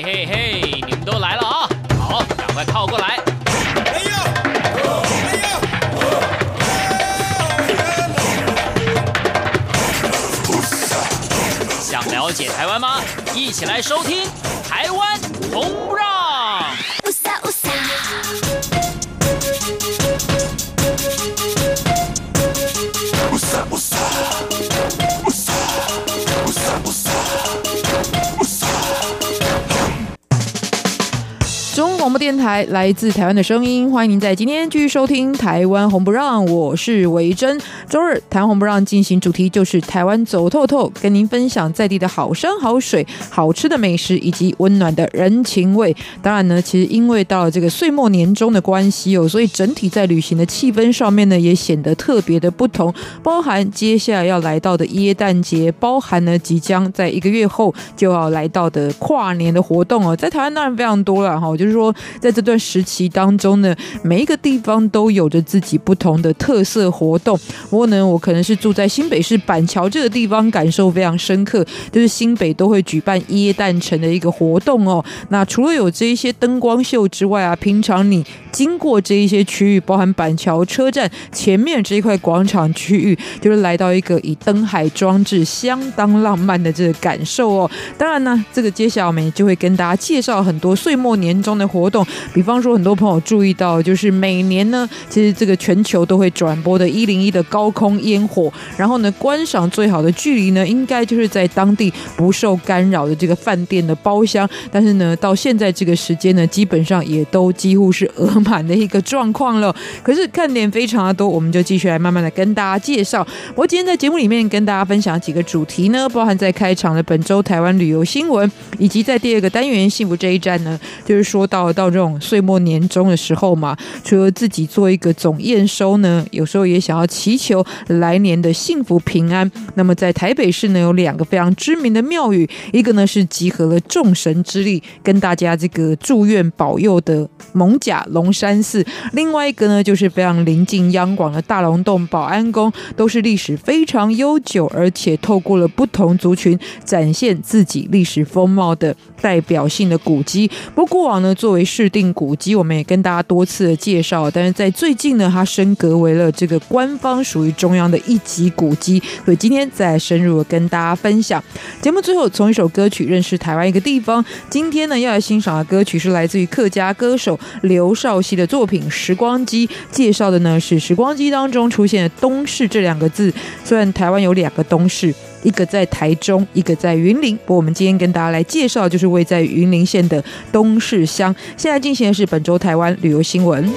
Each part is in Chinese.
嘿嘿嘿，你们都来了啊！好，赶快靠过来。哎呦！哎呦！想了解台湾吗？一起来收听《台湾红不电台来自台湾的声音，欢迎您在今天继续收听《台湾红不让》，我是维珍。周日台红不让进行主题就是台湾走透透，跟您分享在地的好山好水、好吃的美食以及温暖的人情味。当然呢，其实因为到了这个岁末年终的关系哦，所以整体在旅行的气氛上面呢，也显得特别的不同。包含接下来要来到的耶诞节，包含呢即将在一个月后就要来到的跨年的活动哦，在台湾当然非常多了哈，就是说。在这段时期当中呢，每一个地方都有着自己不同的特色活动。不过呢，我可能是住在新北市板桥这个地方，感受非常深刻，就是新北都会举办耶诞城的一个活动哦。那除了有这一些灯光秀之外啊，平常你经过这一些区域，包含板桥车站前面这一块广场区域，就是来到一个以灯海装置相当浪漫的这个感受哦。当然呢，这个接下来我们就会跟大家介绍很多岁末年终的活动。比方说，很多朋友注意到，就是每年呢，其实这个全球都会转播的一零一的高空烟火，然后呢，观赏最好的距离呢，应该就是在当地不受干扰的这个饭店的包厢。但是呢，到现在这个时间呢，基本上也都几乎是额满的一个状况了。可是看点非常的多，我们就继续来慢慢的跟大家介绍。我今天在节目里面跟大家分享几个主题呢，包含在开场的本周台湾旅游新闻，以及在第二个单元幸福这一站呢，就是说到。到种岁末年终的时候嘛，除了自己做一个总验收呢，有时候也想要祈求来年的幸福平安。那么在台北市呢，有两个非常知名的庙宇，一个呢是集合了众神之力，跟大家这个祝愿保佑的艋舺龙山寺；另外一个呢，就是非常临近央广的大龙洞保安宫，都是历史非常悠久，而且透过了不同族群展现自己历史风貌的代表性的古迹。不过往呢，作为市定古迹，我们也跟大家多次的介绍，但是在最近呢，它升格为了这个官方属于中央的一级古迹，所以今天再深入的跟大家分享。节目最后从一首歌曲认识台湾一个地方。今天呢，要来欣赏的歌曲是来自于客家歌手刘少熙的作品《时光机》，介绍的呢是《时光机》当中出现的“东势”这两个字。虽然台湾有两个东势。一个在台中，一个在云林。不过我们今天跟大家来介绍，就是位在云林县的东势乡。现在进行的是本周台湾旅游新闻。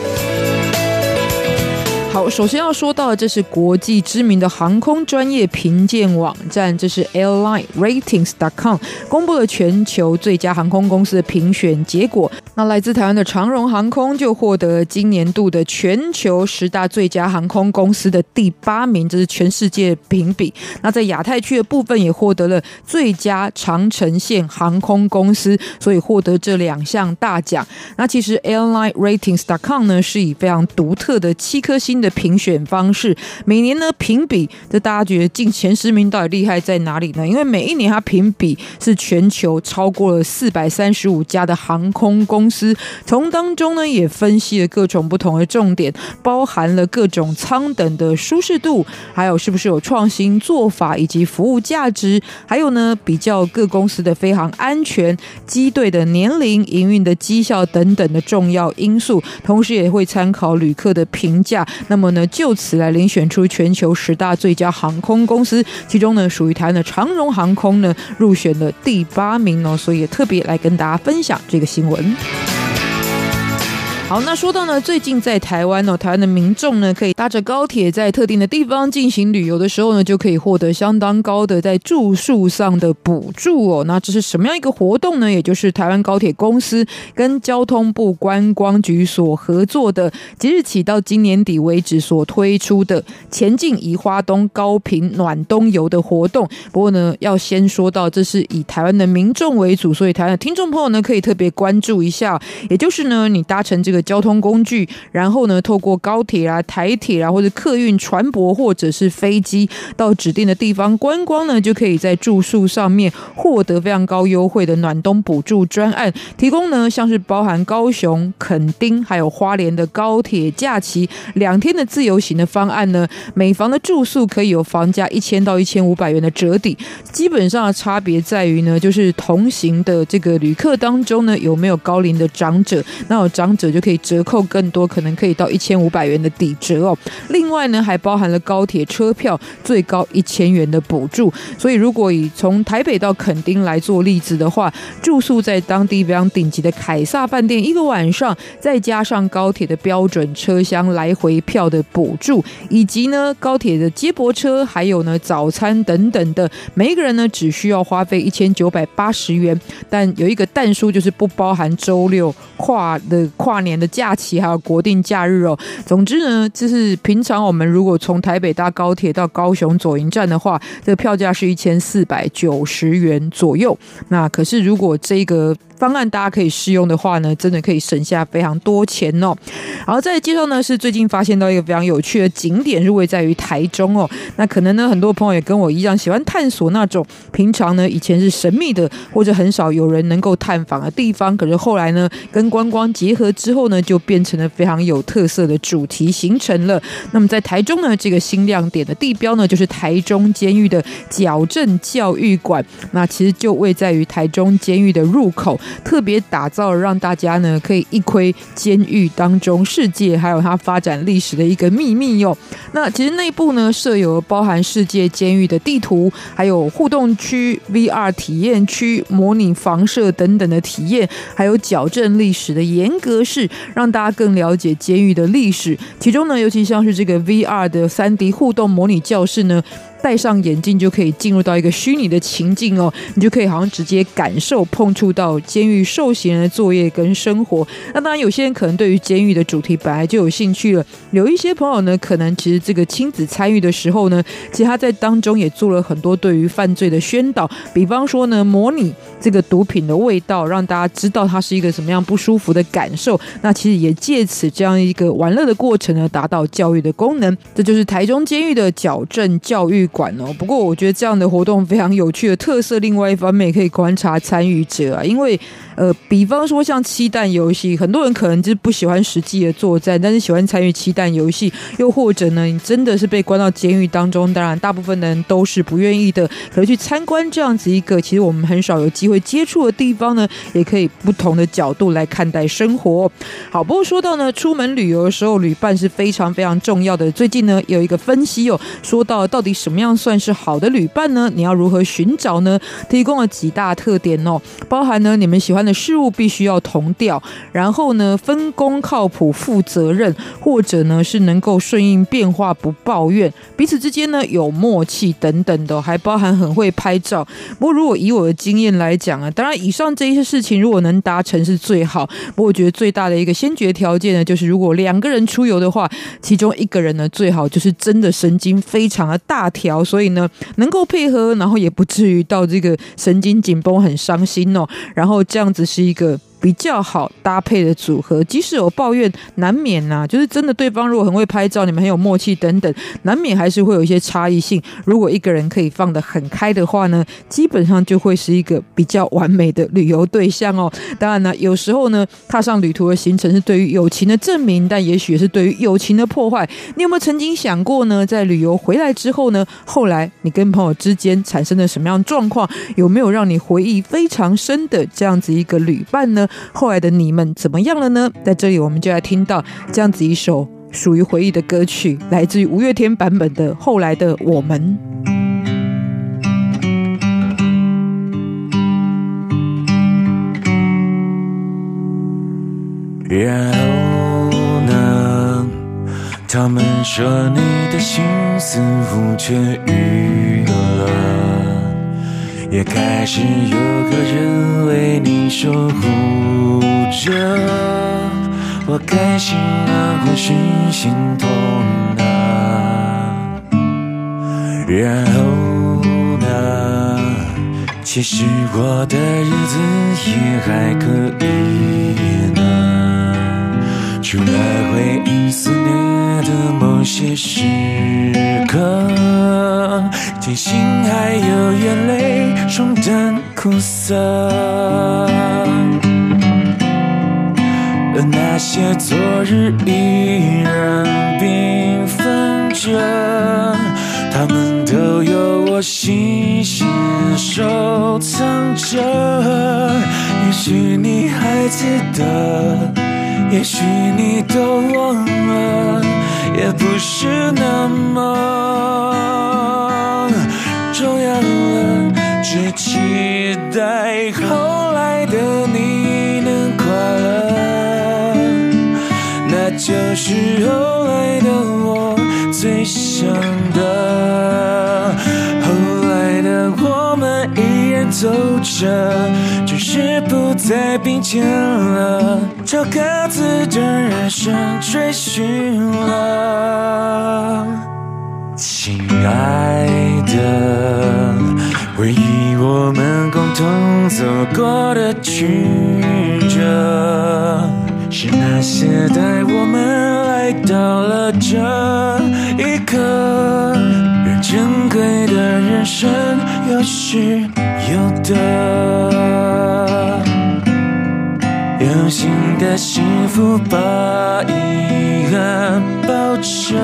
好，首先要说到的，这是国际知名的航空专业评鉴网站，这是 airline ratings dot com 公布了全球最佳航空公司的评选结果。那来自台湾的长荣航空就获得今年度的全球十大最佳航空公司的第八名，这是全世界评比。那在亚太区的部分也获得了最佳长程线航空公司，所以获得这两项大奖。那其实 airline ratings dot com 呢是以非常独特的七颗星的评选方式，每年呢评比，这大家觉得进前十名到底厉害在哪里呢？因为每一年它评比是全球超过了四百三十五家的航空公司，从当中呢也分析了各种不同的重点，包含了各种舱等的舒适度，还有是不是有创新做法以及服务价值，还有呢比较各公司的飞航安全、机队的年龄、营运的绩效等等的重要因素，同时也会参考旅客的评价。那么呢，就此来遴选出全球十大最佳航空公司，其中呢，属于台湾的长荣航空呢，入选了第八名哦，所以也特别来跟大家分享这个新闻。好，那说到呢，最近在台湾哦，台湾的民众呢，可以搭着高铁在特定的地方进行旅游的时候呢，就可以获得相当高的在住宿上的补助哦。那这是什么样一个活动呢？也就是台湾高铁公司跟交通部观光局所合作的，即日起到今年底为止所推出的前进宜花东高频暖冬游的活动。不过呢，要先说到这是以台湾的民众为主，所以台湾的听众朋友呢，可以特别关注一下，也就是呢，你搭乘这个。交通工具，然后呢，透过高铁啊、台铁啊，或者客运、船舶或者是飞机到指定的地方观光呢，就可以在住宿上面获得非常高优惠的暖冬补助专案，提供呢像是包含高雄、垦丁还有花莲的高铁假期两天的自由行的方案呢，每房的住宿可以有房价一千到一千五百元的折抵，基本上的差别在于呢，就是同行的这个旅客当中呢有没有高龄的长者，那有长者就可以折扣更多，可能可以到一千五百元的抵折哦。另外呢，还包含了高铁车票最高一千元的补助，所以如果以从台北到垦丁来做例子的话，住宿在当地非常顶级的凯撒饭店一个晚上，再加上高铁的标准车厢来回票的补助，以及呢高铁的接驳车，还有呢早餐等等的，每一个人呢只需要花费一千九百八十元，但有一个但书就是不包含周六跨的跨年的假期，还有国定假日哦。总之呢，就是平常我们如果从台北搭高铁到高雄左营站的话，这个票价是一千四百九十元左右。那可是如果这个方案大家可以试用的话呢，真的可以省下非常多钱哦。然后再介绍呢，是最近发现到一个非常有趣的景点，是位在于台中哦。那可能呢，很多朋友也跟我一样，喜欢探索那种平常呢以前是神秘的或者很少有人能够探访的地方，可是后来呢，跟观光结合之后呢，就变成了非常有特色的主题行程了。那么在台中呢，这个新亮点的地标呢，就是台中监狱的矫正教育馆。那其实就位在于台中监狱的入口。特别打造让大家呢可以一窥监狱当中世界还有它发展历史的一个秘密哟。那其实内部呢设有包含世界监狱的地图，还有互动区、VR 体验区、模拟房舍等等的体验，还有矫正历史的严格室，让大家更了解监狱的历史。其中呢，尤其像是这个 VR 的 3D 互动模拟教室呢。戴上眼镜就可以进入到一个虚拟的情境哦，你就可以好像直接感受、碰触到监狱受刑人的作业跟生活。那当然，有些人可能对于监狱的主题本来就有兴趣了。有一些朋友呢，可能其实这个亲子参与的时候呢，其实他在当中也做了很多对于犯罪的宣导，比方说呢，模拟这个毒品的味道，让大家知道它是一个什么样不舒服的感受。那其实也借此这样一个玩乐的过程呢，达到教育的功能。这就是台中监狱的矫正教育馆哦，不过我觉得这样的活动非常有趣的特色。另外一方面，也可以观察参与者啊，因为呃，比方说像七弹游戏，很多人可能就是不喜欢实际的作战，但是喜欢参与七弹游戏。又或者呢，你真的是被关到监狱当中，当然大部分的人都是不愿意的。可是去参观这样子一个其实我们很少有机会接触的地方呢，也可以不同的角度来看待生活。好，不过说到呢，出门旅游的时候，旅伴是非常非常重要的。最近呢，有一个分析哦，说到到底什么样算是好的旅伴呢？你要如何寻找呢？提供了几大特点哦，包含呢，你们喜欢的事物必须要同调，然后呢，分工靠谱、负责任，或者呢是能够顺应变化、不抱怨，彼此之间呢有默契等等的，还包含很会拍照。不过如果以我的经验来讲啊，当然以上这一些事情如果能达成是最好。不过我觉得最大的一个先决条件呢，就是如果两个人出游的话，其中一个人呢最好就是真的神经非常的大条。所以呢，能够配合，然后也不至于到这个神经紧绷、很伤心哦。然后这样子是一个。比较好搭配的组合，即使有抱怨，难免呐、就是真的，对方如果很会拍照，你们很有默契等等，难免还是会有一些差异性。如果一个人可以放得很开的话呢，基本上就会是一个比较完美的旅游对象哦。当然呢，有时候呢，踏上旅途的行程是对于友情的证明，但也许是对于友情的破坏。你有没有曾经想过呢？在旅游回来之后呢，后来你跟朋友之间产生了什么样状况？有没有让你回忆非常深的这样子一个旅伴呢？后来的你们怎么样了呢？在这里，我们就来听到这样子一首属于回忆的歌曲，来自于五月天版本的《后来的我们》。然后呢？他们说你的心似乎痊愈了。也开始有个人为你守护着，我开心啊，或是心痛啊，然后呢？其实我的日子也还可以，除了回忆肆虐的某些时刻，庆幸还有眼泪冲淡苦涩，而那些昨日依然缤纷着，他们都有我细心收藏着。也许你还记得。也许你都忘了，也不是那么重要了。只期待后来的你能快乐，那就是后来的我最想的。后来的我们依然走着。只是不再并肩了，朝各自的人生追寻了。亲爱的，回忆我们共同走过的曲折，是那些带我们来到了这一刻，让珍贵的人生有失有得。在幸福把遗憾包着，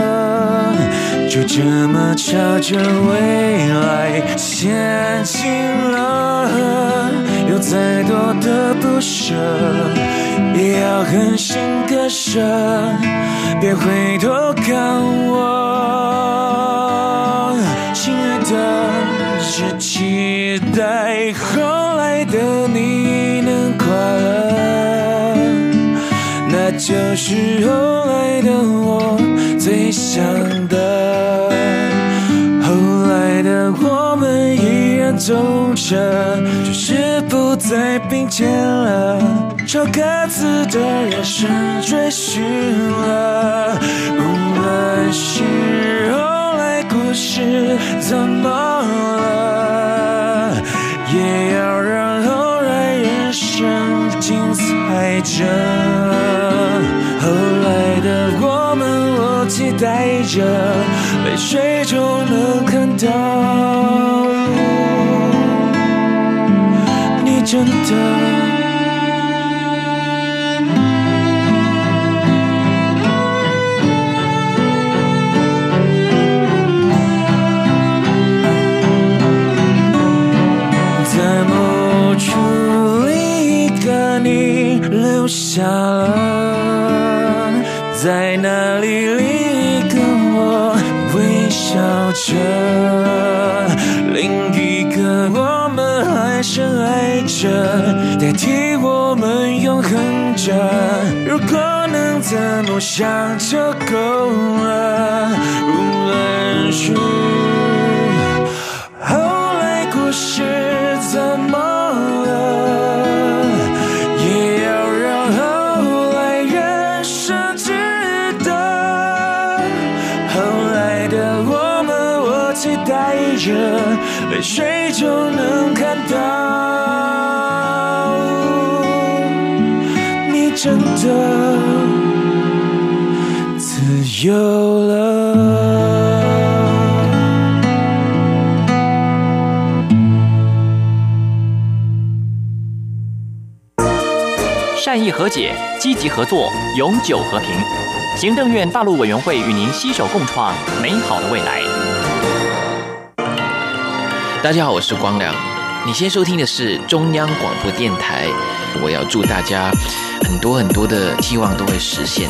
就这么朝着未来前进了。有再多的不舍，也要狠心割舍，别回头看我，亲爱的，只期待后来的你能快乐。那就是后来的我最想的，后来的我们依然走着，只是不再并肩了，朝各自的人生追寻了。无论是后来故事怎么了，也要让后来人生精彩着。着，泪水中能看到你真的。这代替我们永恒着，如果能怎么想就够了。无论后来故事怎么了，也要让后来人生值得。后来的我们，我期待着，泪水就能。自由了。善意和解，积极合作，永久和平。行政院大陆委员会与您携手共创美好的未来。大家好，我是光良。你先收听的是中央广播电台。我要祝大家很多很多的希望都会实现。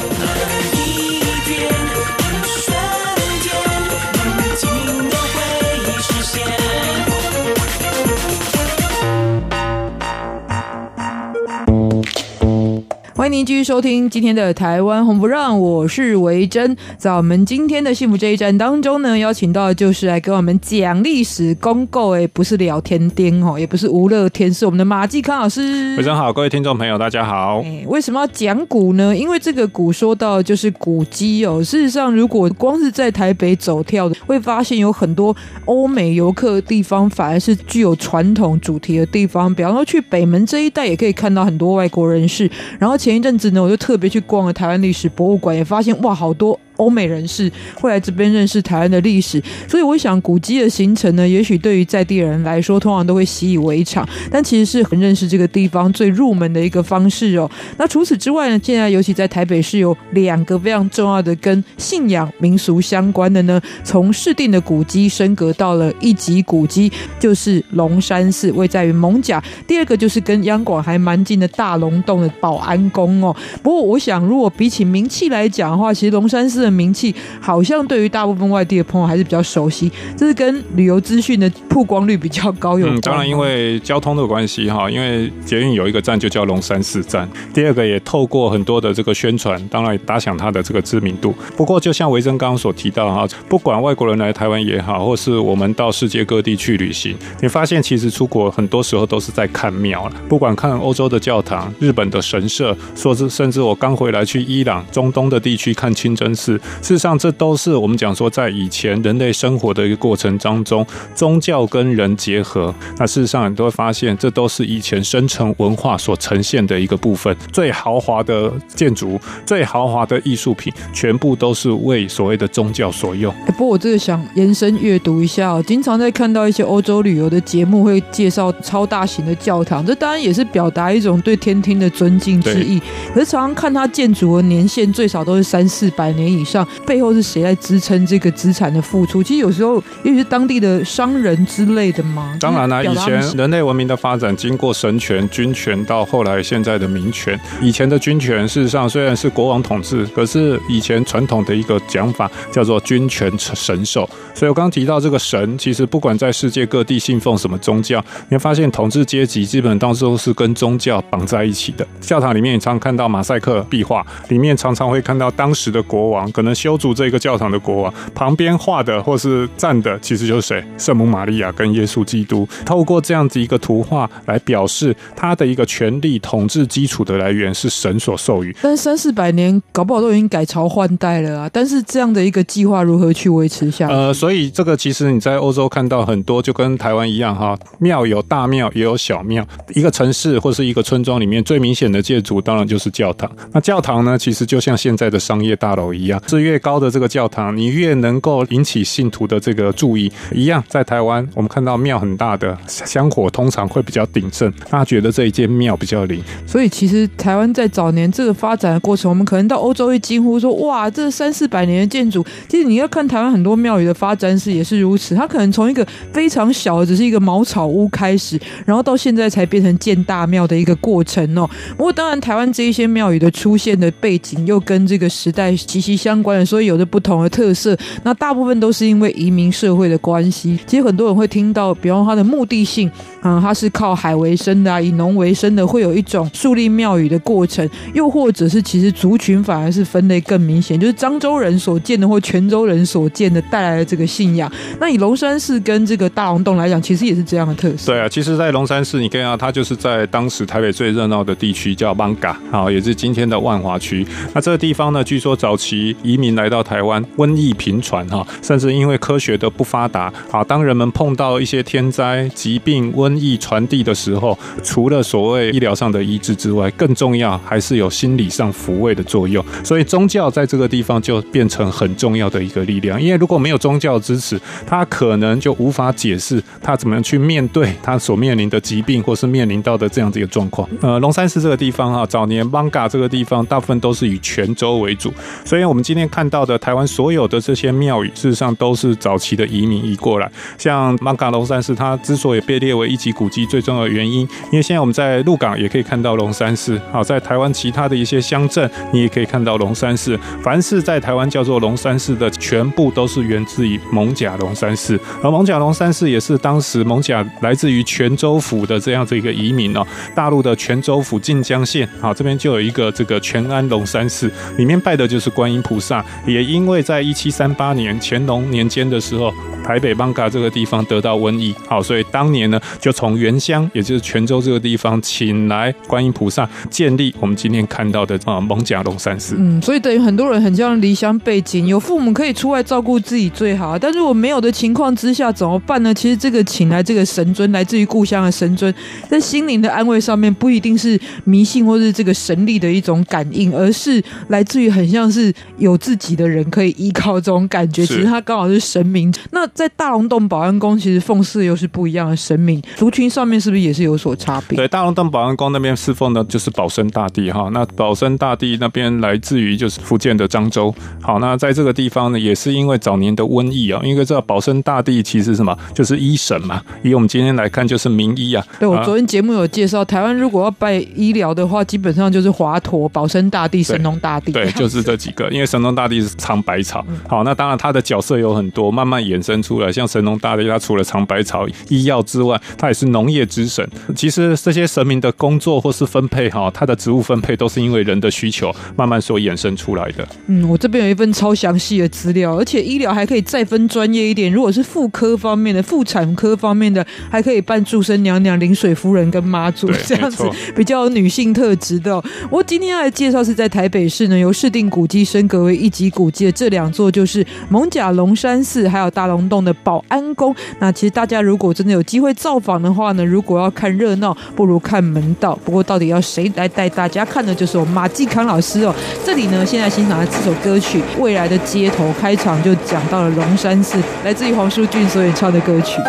您继续收听今天的台湾红不让，我是维珍。在我们今天的幸福这一站当中呢，邀请到的就是来给我们讲历史公告，哎，不是聊天钉哦，也不是吴乐天，是我们的马继康老师。维珍好，各位听众朋友，大家好。为什么要讲古呢？因为这个古说到就是古迹哦。事实上，如果光是在台北走跳的，会发现有很多欧美游客的地方，反而是具有传统主题的地方。比方说去北门这一带，也可以看到很多外国人士。然后。前一阵阵子呢，我就特别去逛了台湾历史博物馆，也发现哇，好多。欧美人士会来这边认识台湾的历史，所以我想古迹的行程呢，也许对于在地人来说，通常都会习以为常，但其实是很认识这个地方最入门的一个方式哦。那除此之外呢，现在尤其在台北市有两个非常重要的跟信仰民俗相关的呢，从市定的古迹升格到了一级古迹，就是龙山寺，位在于艋舺；第二个就是跟央广还蛮近的大龙洞的保安宫哦。不过我想，如果比起名气来讲的话，其实龙山寺 的名气好像对于大部分外地的朋友还是比较熟悉，这是跟旅游资讯的曝光率比较高有关。嗯，当然因为交通的关系哈，因为捷运有一个站就叫龙山寺站，第二个也透过很多的这个宣传，当然打响它的这个知名度。不过就像维珍刚刚所提到哈，不管外国人来台湾也好，或是我们到世界各地去旅行，你发现其实出国很多时候都是在看庙了，不管看欧洲的教堂、日本的神社，说是甚至我刚回来去伊朗、中东的地区看清真寺。事实上，这都是我们讲说，在以前人类生活的一个过程当中，宗教跟人结合。那事实上，你都会发现，这都是以前生成文化所呈现的一个部分。最豪华的建筑、最豪华的艺术品，全部都是为所谓的宗教所用。不过，我这个想延伸阅读一下，经常在看到一些欧洲旅游的节目，会介绍超大型的教堂。这当然也是表达一种对天听的尊敬之意。可是，常常看它建筑的年限，最少都是三四百年以上。背后是谁在支撑这个资产的付出？其实有时候也许是当地的商人之类的嘛。当然啦、啊，以前人类文明的发展经过神权、军权，到后来现在的民权。以前的军权事实上虽然是国王统治，可是以前传统的一个讲法叫做军权神授。所以我刚刚提到这个神，其实不管在世界各地信奉什么宗教，你会发现统治阶级基本当时都是跟宗教绑在一起的。教堂里面你常常看到马赛克壁画，里面常常会看到当时的国王可能修。修筑这个教堂的国王旁边画的或是站的，其实就是谁？圣母玛利亚跟耶稣基督。透过这样子一个图画来表示他的一个权力统治基础的来源是神所授予。但三四百年搞不好都已经改朝换代了啊！但是这样的一个计划如何去维持下去？呃，所以这个其实你在欧洲看到很多，就跟台湾一样哈，庙有大庙也有小庙。一个城市或是一个村庄里面最明显的建筑，当然就是教堂。那教堂呢，其实就像现在的商业大楼一样，是越高的这个教堂，你越能够引起信徒的这个注意。一样，在台湾，我们看到庙很大的香火，通常会比较鼎盛，大家觉得这一间庙比较灵。所以，其实台湾在早年这个发展的过程，我们可能到欧洲会惊呼说：“哇，这三四百年的建筑。”其实你要看台湾很多庙宇的发展史也是如此，它可能从一个非常小，只是一个茅草屋开始，然后到现在才变成建大庙的一个过程哦。不过，当然，台湾这一些庙宇的出现的背景又跟这个时代息息相相关的，所以有着不。同的特色，那大部分都是因为移民社会的关系。其实很多人会听到，比方他的目的性，嗯，它是靠海为生的啊，以农为生的，会有一种树立庙宇的过程。又或者是其实族群反而是分类更明显，就是漳州人所建的或泉州人所建的带来的这个信仰。那以龙山寺跟这个大龙洞来讲，其实也是这样的特色。对啊，其实，在龙山寺，你看啊，它就是在当时台北最热闹的地区，叫艋舺啊，也是今天的万华区。那这个地方呢，据说早期移民来到台湾。瘟疫频传哈，甚至因为科学的不发达啊，当人们碰到一些天灾、疾病、瘟意传递的时候，除了所谓医疗上的医治之外，更重要还是有心理上抚慰的作用。所以宗教在这个地方就变成很重要的一个力量。因为如果没有宗教支持，他可能就无法解释他怎么样去面对他所面临的疾病，或是面临到的这样子一个状况。呃，龙山寺这个地方哈，早年艋舺这个地方大部分都是以泉州为主，所以我们今天看到的台湾。所有的这些庙宇，事实上都是早期的移民移过来。像艋舺龙山寺，它之所以被列为一级古迹，最重要的原因，因为现在我们在鹿港也可以看到龙山寺。好，在台湾其他的一些乡镇，你也可以看到龙山寺。凡是在台湾叫做龙山寺的，全部都是源自于艋舺龙山寺。而艋舺龙山寺也是当时艋舺来自于泉州府的这样子一个移民哦。大陆的泉州府晋江县，好，这边就有一个这个泉安龙山寺，里面拜的就是观音菩萨，也因为。在一七三八年乾隆年间的时候，台北艋舺这个地方得到瘟疫，好，所以当年呢就从原乡，也就是泉州这个地方请来观音菩萨，建立我们今天看到的啊蒙甲龙山寺。嗯，所以等于很多人很像离乡背景，有父母可以出来照顾自己最好，但如果没有的情况之下怎么办呢？其实这个请来这个神尊，来自于故乡的神尊，在心灵的安慰上面不一定是迷信或是这个神力的一种感应，而是来自于很像是有自己的人可以依靠这种感觉。其实他刚好是神明。那在大龙洞保安宫，其实奉祀又是不一样的神明，族群上面是不是也是有所差别？对，大龙洞保安宫那边侍奉的就是保生大帝哈。那保生大帝那边来自于就是福建的漳州。好，那在这个地方呢，也是因为早年的瘟疫啊，因为知道保生大帝其实什么，就是医神嘛。以我们今天来看，就是名医啊。对，我昨天节目有介绍，台湾如果要拜医疗的话，基本上就是华佗、保生大帝、神农大帝。对，就是这几个。因为神农大帝是尝百草。好，那当然他的角色有很多，慢慢衍生出来。像神农大帝，他除了尝百草、医药之外，他也是农业之神。其实这些神明的工作或是分配哈，他的职务分配都是因为人的需求慢慢所衍生出来的。嗯，我这边有一份超详细的资料，而且医疗还可以再分专业一点。如果是妇科方面的、妇产科方面的，还可以办祝生娘娘、临水夫人跟妈祖这样子，比较有女性特质的。我今天要来介绍是在台北市呢，由市定古迹升格为一级古迹的这两座，就是蒙甲龙山寺还有大龙动的保安工。那其实大家如果真的有机会造访的话呢，如果要看热闹，不如看门道。不过到底要谁来带大家看呢？就是我马继康老师哦。这里呢，现在欣赏的这首歌曲《未来的街头》开场就讲到了龙山寺，来自于黄淑俊所演唱的歌曲。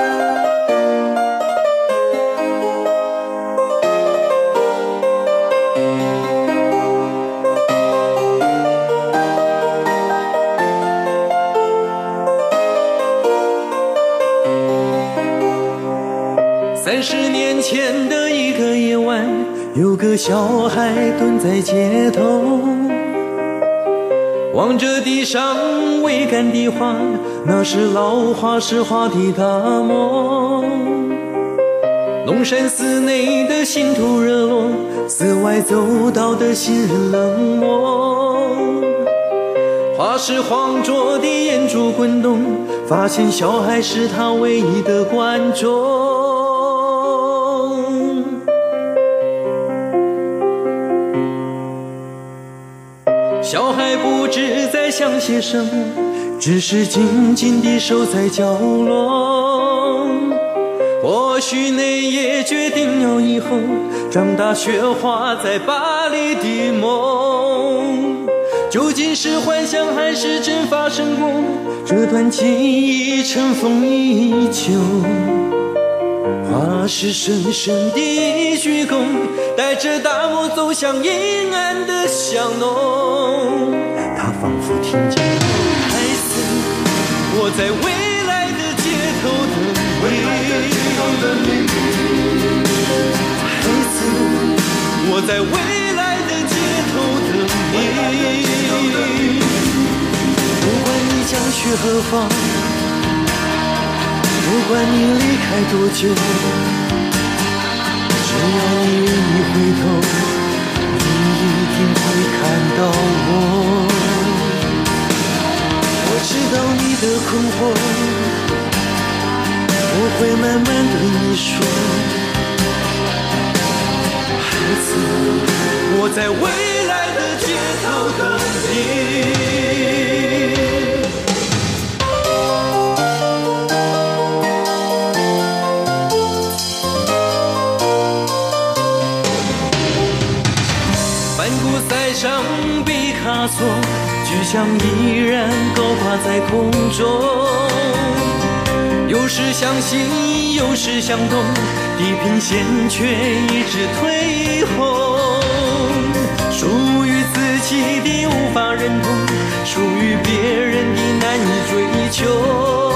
小孩蹲在街头，望着地上未干的花，那是老化石化的大梦。龙山寺内的信徒热络，寺外走道的行人冷漠，化石黄浊的眼珠滚动，发现小孩是他唯一的观众。小孩不知在想些什么，只是静静地守在角落。或许那夜决定了以后长大雪花在巴黎的梦，究竟是幻想还是真发生过？这段记忆尘封已久，那是深深的鞠躬，带着大漠走向阴暗的巷弄。他仿佛听见孩子，我在未来的街头等你。孩子，我在未来的街头等你。不管你将去何方，不管你离开多久，只要你愿意回头。你一定会看到我，我知道你的困惑，我会慢慢对你说，孩子，我在未来的街头等你。上毕卡索，巨像依然高挂在空中。有时相信，有时想懂，地平线却一直退后。属于自己的无法认同，属于别人的难以追求。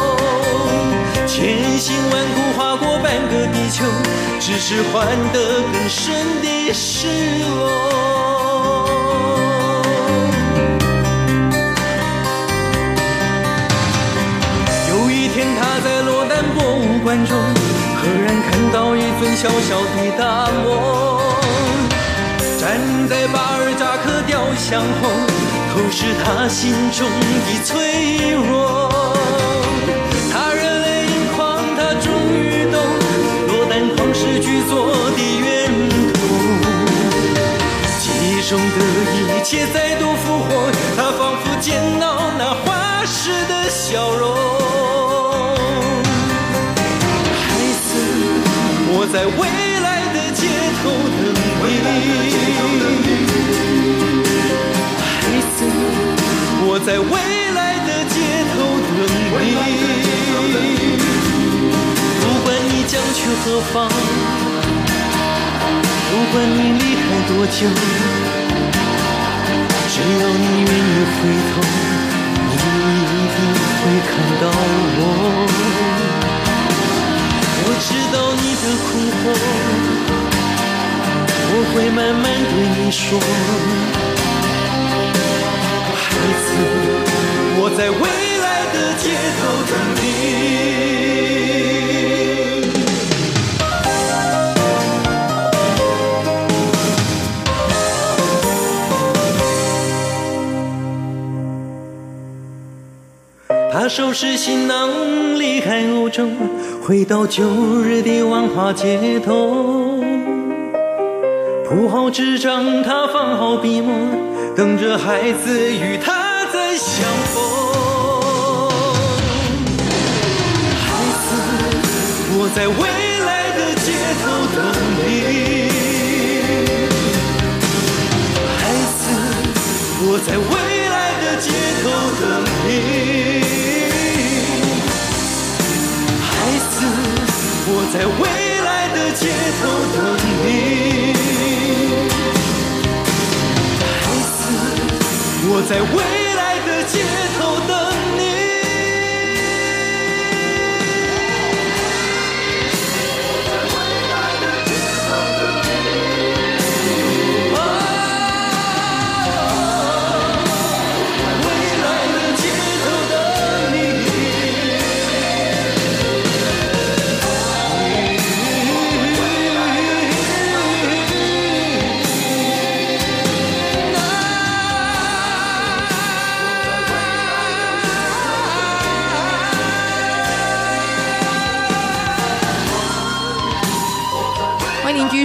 千辛万苦划过半个地球，只是换得更深的失落。眼中，赫然看到一尊小小的达摩。站在巴尔扎克雕像后，透视他心中的脆弱。他热泪盈眶，他终于懂，落单旷世巨作的源头，其中的一切在。在未来的街头等你。孩子，我在未来的街头等你。不管你将去何方。不管你离开多久，只要你愿意回头，你一定会看到我。我会慢慢对你说。孩子，我在未来的街头等你。他收拾行囊离开欧洲，回到旧日的万华街头，铺好纸张，他放好笔墨，等着孩子与他再相逢。孩子，我在未来的街头等你。孩子，我在未来的街头等你。孩子我在未来的街头等你，在未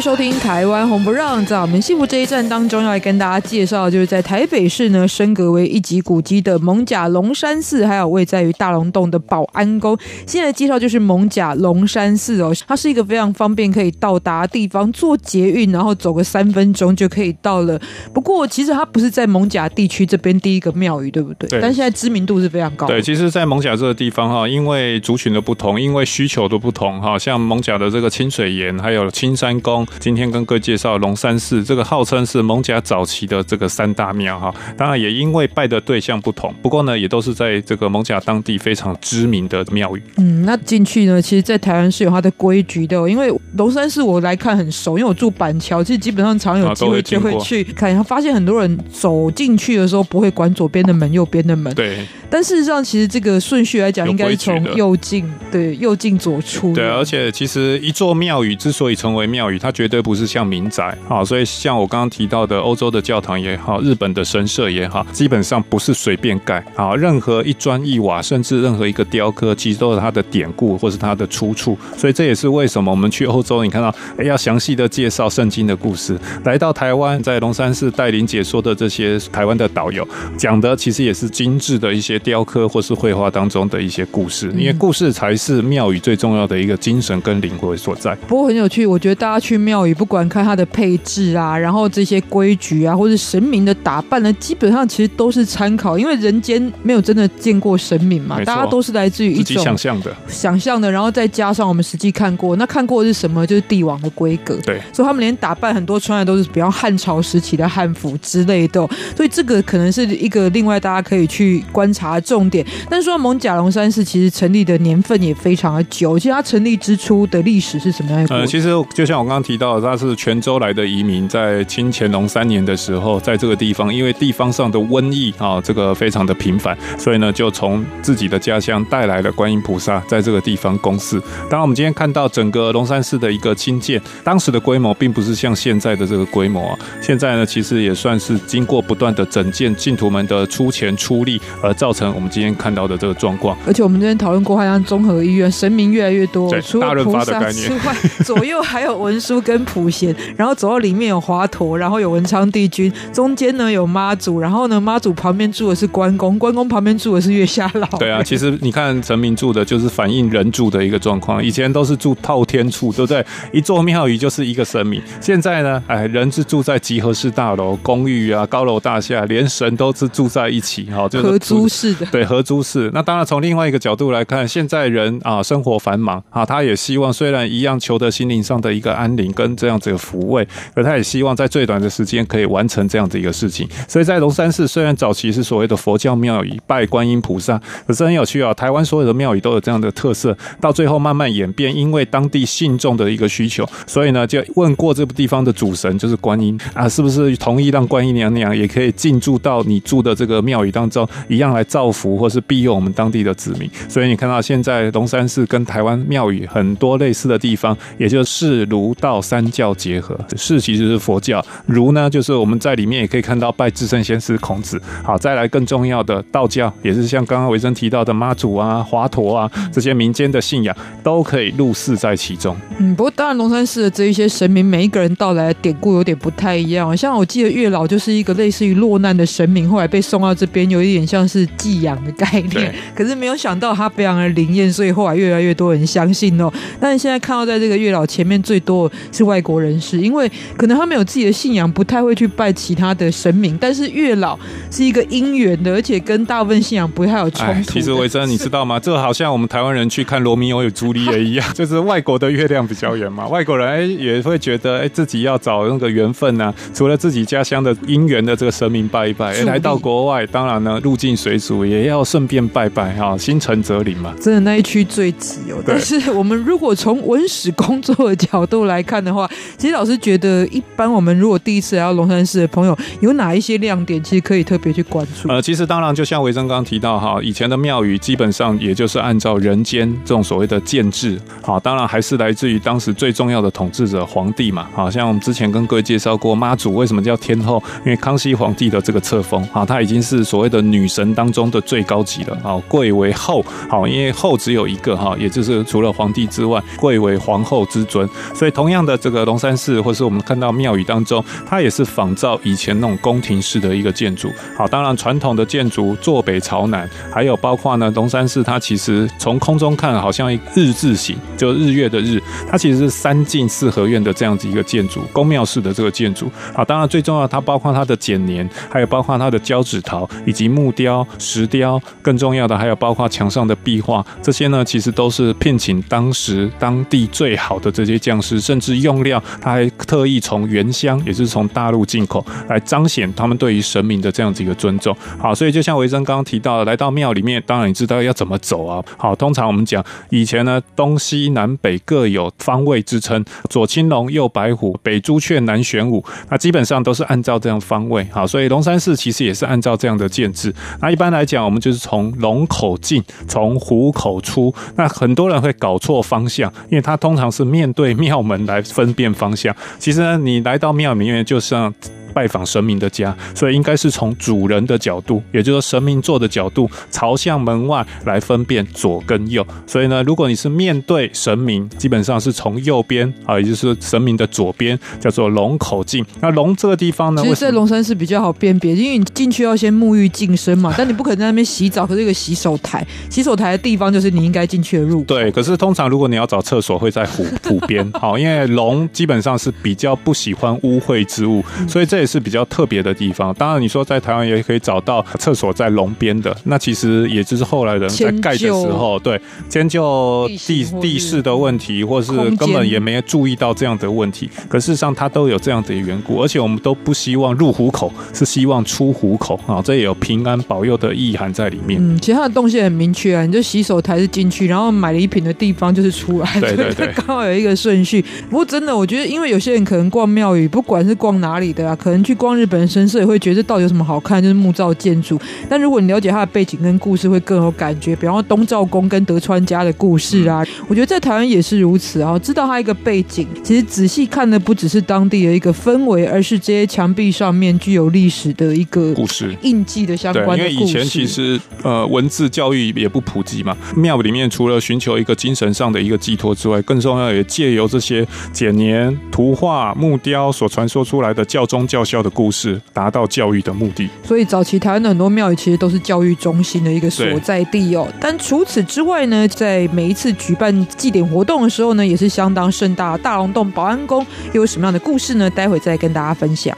收听台湾红不让，在我们幸福这一站当中，要来跟大家介绍，就是在台北市呢升格为一级古迹的艋舺龙山寺，还有位在于大龙洞的保安宫。现在介绍就是艋舺龙山寺哦，它是一个非常方便可以到达地方，坐捷运然后走个三分钟就可以到了。不过其实它不是在艋舺地区这边第一个庙宇，对不对？对。但现在知名度是非常高。对，其实，在艋舺这个地方哈，因为族群的不同，因为需求的不同哈，像艋舺的这个清水岩，还有青山宫。今天跟各位介绍龙山寺，这个号称是蒙甲早期的这个三大庙哈。当然也因为拜的对象不同，不过呢，也都是在这个蒙甲当地非常知名的庙宇。嗯，那进去呢，其实，在台湾是有它的规矩的。因为龙山寺我来看很熟，因为我住板桥，其实基本上常有机会就会去看。他发现很多人走进去的时候不会管左边的门、右边的门。对。但事实上，其实这个顺序来讲，应该是从右进，对，右进左出。对，而且其实一座庙宇之所以成为庙宇，它绝对不是像民宅啊。所以像我刚刚提到的欧洲的教堂也好，日本的神社也好，基本上不是随便盖啊。任何一砖一瓦，甚至任何一个雕刻，其实都有它的典故或是它的出处。所以这也是为什么我们去欧洲，你看到哎，要详细的介绍圣经的故事。来到台湾，在龙山寺带领解说的这些台湾的导游讲的，其实也是精致的一些。雕刻或是绘画当中的一些故事，因为故事才是庙宇最重要的一个精神跟灵魂所在。不过很有趣，我觉得大家去庙宇，不管看它的配置啊，然后这些规矩啊，或者神明的打扮呢，基本上其实都是参考，因为人间没有真的见过神明嘛，大家都是来自于一种想象的，想象的，然后再加上我们实际看过，那看过的是什么？就是帝王的规格。对，所以他们连打扮很多穿的都是比较汉朝时期的汉服之类的，所以这个可能是一个另外大家可以去观察。重点，但是说蒙甲龙山寺其实成立的年份也非常的久，其实它成立之初的历史是什么样的？呃，其实就像我刚刚提到的，它是泉州来的移民，在清乾隆三年的时候，在这个地方，因为地方上的瘟疫啊，这个非常的频繁，所以呢，就从自己的家乡带来了观音菩萨，在这个地方供祀。当然，我们今天看到整个龙山寺的一个新建，当时的规模并不是像现在的这个规模啊。现在呢，其实也算是经过不断的整建，信徒们的出钱出力，而造成。我们今天看到的这个状况，而且我们这边讨论过，好像综合医院神明越来越多，除了菩萨之外，左右还有文书跟跟普贤，然后走到里面有华佗，然后有文昌帝君，中间呢有妈祖，然后呢妈祖旁边住的是关公，关公旁边住的是月下老。对啊，其实你看神明住的就是反映人住的一个状况，以前都是住透天处，对不对？一座庙宇就是一个神明。现在呢，哎，人是住在集合式大楼、公寓啊、高楼大厦，连神都是住在一起，哈，就是合租式的。对，合租式。那当然，从另外一个角度来看，现在人啊，生活繁忙啊，他也希望虽然一样求得心灵上的一个安宁跟这样子的抚慰，而他也希望在最短的时间可以完成这样子一个事情。所以在龙山寺，虽然早期是所谓的佛教庙宇，拜观音菩萨，可是很有趣啊，台湾所有的庙宇都有这样的特色，到最后慢慢演变，因为当地信众的一个需求，所以呢，就问过这个地方的主神，就是观音啊，是不是同意让观音娘娘也可以进驻到你住的这个庙宇当中，一样来造福或是庇佑我们当地的子民。所以你看到现在龙山寺跟台湾庙宇很多类似的地方，也就是释儒道三教结合。释其实是佛教，儒呢就是我们在里面也可以看到拜至圣先师孔子。好，再来更重要的道教，也是像刚刚维珍提到的妈祖啊、华佗啊这些民间的信仰，都可以入世在其中。嗯，不过当然龙山寺的这一些神明，每一个人到来的典故有点不太一样。像我记得月老就是一个类似于落难的神明，后来被送到这边，有一点像是寄养的概念。可是没有想到他非常的灵验，所以后来越来越多人相信哦。但是现在看到在这个月老前面最多是外国人士，因为可能他们有自己的信仰，不太会去拜其他的神明。但是月老是一个姻缘的，而且跟大部分信仰不太有冲突。其实维珍，你知道吗？这好像我们台湾人去看罗密欧与朱丽叶一样，就是外国的月亮比较圆嘛。外国人哎也会觉得哎自己要找那个缘分啊，除了自己家乡的姻缘的这个神明拜一拜，哎来到国外，当然呢入境随俗也要顺便拜拜哈，心诚则灵嘛。真的那一区最挤哦。但是我们如果从文史工作的角度来看的话，其实老师觉得，一般我们如果第一次来到龙山寺的朋友，有哪一些亮点，其实可以特别去关注？呃，其实当然就像维珍刚刚提到哈，以前的庙宇基本上也就是按照人间这种所谓的建制，好，当然还是来自于当时最重要的统治者皇帝嘛。好像我们之前跟各位介绍过妈祖为什么叫天后，因为康熙皇帝的这个册封啊，他已经是所谓的女神当中的最高级了，啊，贵为后，好，因为后只有一个哈，也就是除了皇帝之外，贵为皇后之尊。所以同样的这个龙山寺，或是我们看到庙宇当中，它也是仿照以前那种宫廷式的一个建筑。好，当然传统的建筑坐北朝南，还有包括呢龙山寺，它其实从空中看好像一日字形，就日月的日，它其实是三进四合院的这样子一个建筑，宫庙式的这个建筑。好，当然最重要，它包括它的剪黏，还有包括它的交趾陶，以及木雕、石雕，更重要的还有包括墙上的壁画，这些呢其实都是聘请当时当地最好的这些匠师，甚至用料，他还特意从原乡，也是从大陆进口，来彰显他们对于神明的这样子一个尊重。好，所以就像维珍刚刚提到的，来到庙里面，当然你知道要怎么走啊。好，通常我们讲以前呢，东西南北各有方位之称，左青龙，右白虎，北朱雀，南玄武，那基本上都是按照这样方位。好，所以龙山寺其实也是按照这样的建制。那一般来讲，我们就是从龙口进，从虎口出。那很多人会搞错方向，因为他通常是面对庙门来分辨方向。其实，你来到庙里面，就像拜访神明的家，所以应该是从主人的角度，也就是说神明坐的角度，朝向门外来分辨左跟右。所以呢，如果你是面对神明，基本上是从右边啊，也就是神明的左边，叫做龙口进。那龙这个地方呢，其实在龙山寺比较好辨别，因为你进去要先沐浴净身嘛，但你不可能在那边洗澡，可是有个洗手台，洗手台的地方就是你应该进去的入口。对，可是通常如果你要找厕所，会在虎虎边，好，因为龙基本上是比较不喜欢污秽之物，所以这也是比较特别的地方。当然，你说在台湾也可以找到厕所在龙边的，那其实也就是后来人在盖的时候，对，迁就地地势的问题，或是根本也没有注意到这样的问题。可事实上，它都有这样的缘故，而且我们都不希望入虎口，是希望出虎口啊，这也有平安保佑的意涵在里面。嗯，其实它的动线很明确啊，你就洗手台是进去，然后买礼品的地方就是出来，对对对，刚好有一个顺序。不过真的，我觉得，因为有些人可能逛庙宇，不管是逛哪里的啊，可能。能去逛日本的神社，也会觉得这到底有什么好看？就是木造建筑。但如果你了解它的背景跟故事，会更有感觉。比方说东照宫跟德川家的故事啊，我觉得在台湾也是如此啊。知道它一个背景，其实仔细看的不只是当地的一个氛围，而是这些墙壁上面具有历史的一个故事印记的相关的故事。对，因为以前其实呃文字教育也不普及嘛，庙里面除了寻求一个精神上的一个寄托之外，更重要也借由这些简年、图画、木雕所传说出来的教宗教孝的故事，达到教育的目的。所以早期台湾的很多庙宇其实都是教育中心的一个所在地哦。但除此之外呢，在每一次举办祭典活动的时候呢，也是相当盛大。大龙洞保安宫又有什么样的故事呢？待会再跟大家分享。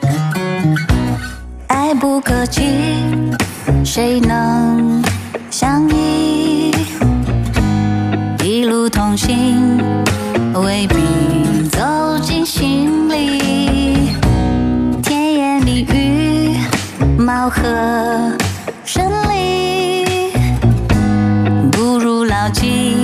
爱不可及，谁能相依？一路同行，未必走进心里。貌和神离，不如牢记